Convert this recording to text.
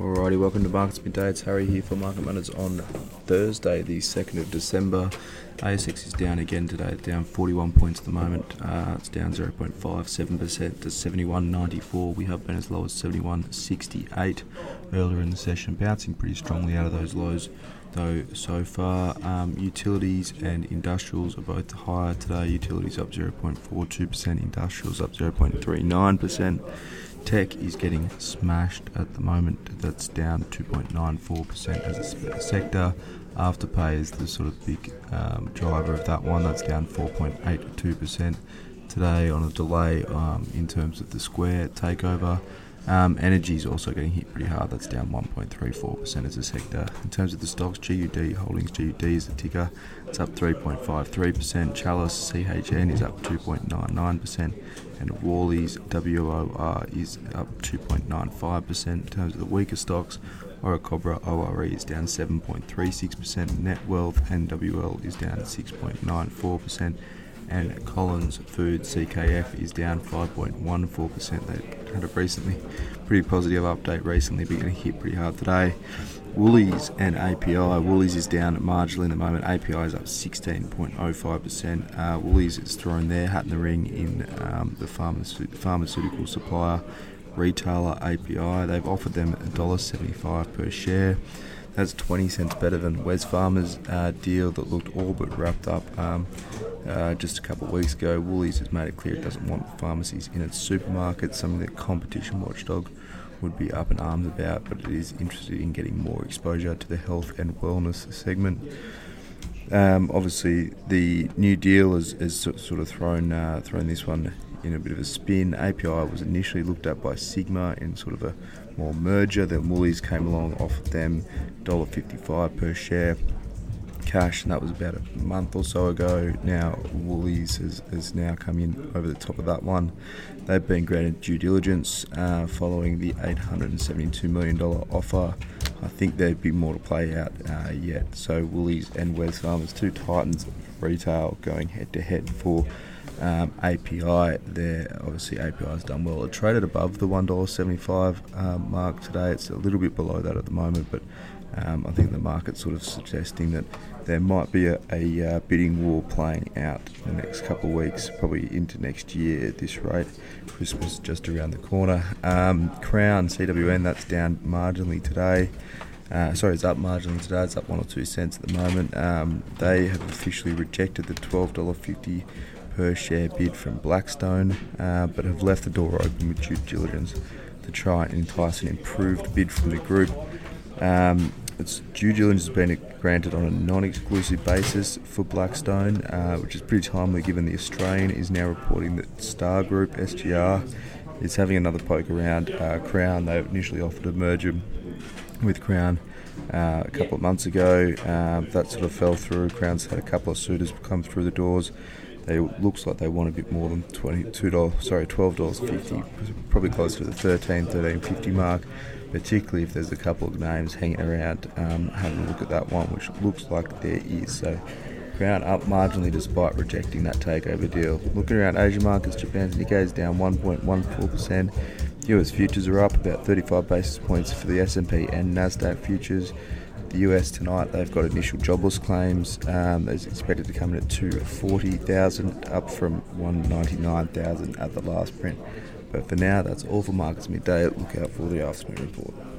Alrighty, welcome to Markets Midday. It's Harry here for Market Matters on Thursday, the 2nd of December. ASX is down again today, down 41 points at the moment. Uh, it's down 0.57% to 71.94. We have been as low as 71.68 earlier in the session, bouncing pretty strongly out of those lows. Though so far, um, utilities and industrials are both higher today. Utilities up 0.42%, industrials up 0.39%. Tech is getting smashed at the moment. That's down 2.94% as a sector. Afterpay is the sort of big um, driver of that one. That's down 4.82% today on a delay um, in terms of the Square takeover. Um, energy is also getting hit pretty hard. That's down 1.34% as a sector. In terms of the stocks, GUD Holdings, GUD is the ticker. It's up 3.53%. Chalice CHN is up 2.99%. And Worley's WOR is up 2.95%. In terms of the weaker stocks, Orocobre ORE is down 7.36%. Netwealth NWL is down 6.94% and Collins Food CKF is down 5.14%. They had a recently pretty positive update recently, but getting hit pretty hard today. Woolies and API. Woolies is down marginally in the moment. API is up 16.05%. Uh, Woolies is throwing their hat in the ring in um, the pharmace- pharmaceutical supplier retailer API. They've offered them $1.75 per share. That's 20 cents better than Wesfarmers uh, deal that looked all but wrapped up um, uh, just a couple of weeks ago. Woolies has made it clear it doesn't want pharmacies in its supermarkets, something that competition watchdog would be up in arms about, but it is interested in getting more exposure to the health and wellness segment. Um, obviously, the new deal has, has sort of thrown uh, thrown this one in a bit of a spin. API was initially looked at by Sigma in sort of a more merger. Then Woolies came along, offered them $1.55 per share cash, and that was about a month or so ago. Now Woolies has, has now come in over the top of that one. They've been granted due diligence uh, following the $872 million offer. I think there'd be more to play out uh, yet. So Woolies and Wesfarmers, two titans of retail, going head to head for um, API, there obviously API has done well. It traded above the one dollar seventy five um, mark today. It's a little bit below that at the moment, but um, I think the market's sort of suggesting that there might be a, a uh, bidding war playing out in the next couple of weeks, probably into next year at this rate. Christmas just around the corner. Um, Crown CWN that's down marginally today. Uh, sorry, it's up marginally today. It's up one or two cents at the moment. Um, they have officially rejected the twelve dollar fifty per share bid from Blackstone, uh, but have left the door open with due diligence to try and entice an improved bid from the group. Um, its due diligence has been granted on a non-exclusive basis for Blackstone, uh, which is pretty timely given the Australian is now reporting that Star Group SGR is having another poke around uh, Crown. They initially offered a merger with Crown uh, a couple of months ago. Um, that sort of fell through. Crown's had a couple of suitors come through the doors. They looks like they want a bit more than twenty two dollars. Sorry, twelve dollars fifty. Probably closer to the 13 13.50 mark. Particularly if there's a couple of names hanging around. Um, having a look at that one, which looks like there is. So. Crown up marginally despite rejecting that takeover deal. Looking around Asian markets, Japan's Nikkei is down 1.14%. US futures are up about 35 basis points for the S&P and Nasdaq futures the US tonight. They've got initial jobless claims. Um, it's expected to come in at 240,000, up from 199,000 at the last print. But for now, that's all for markets midday. Look out for the afternoon report.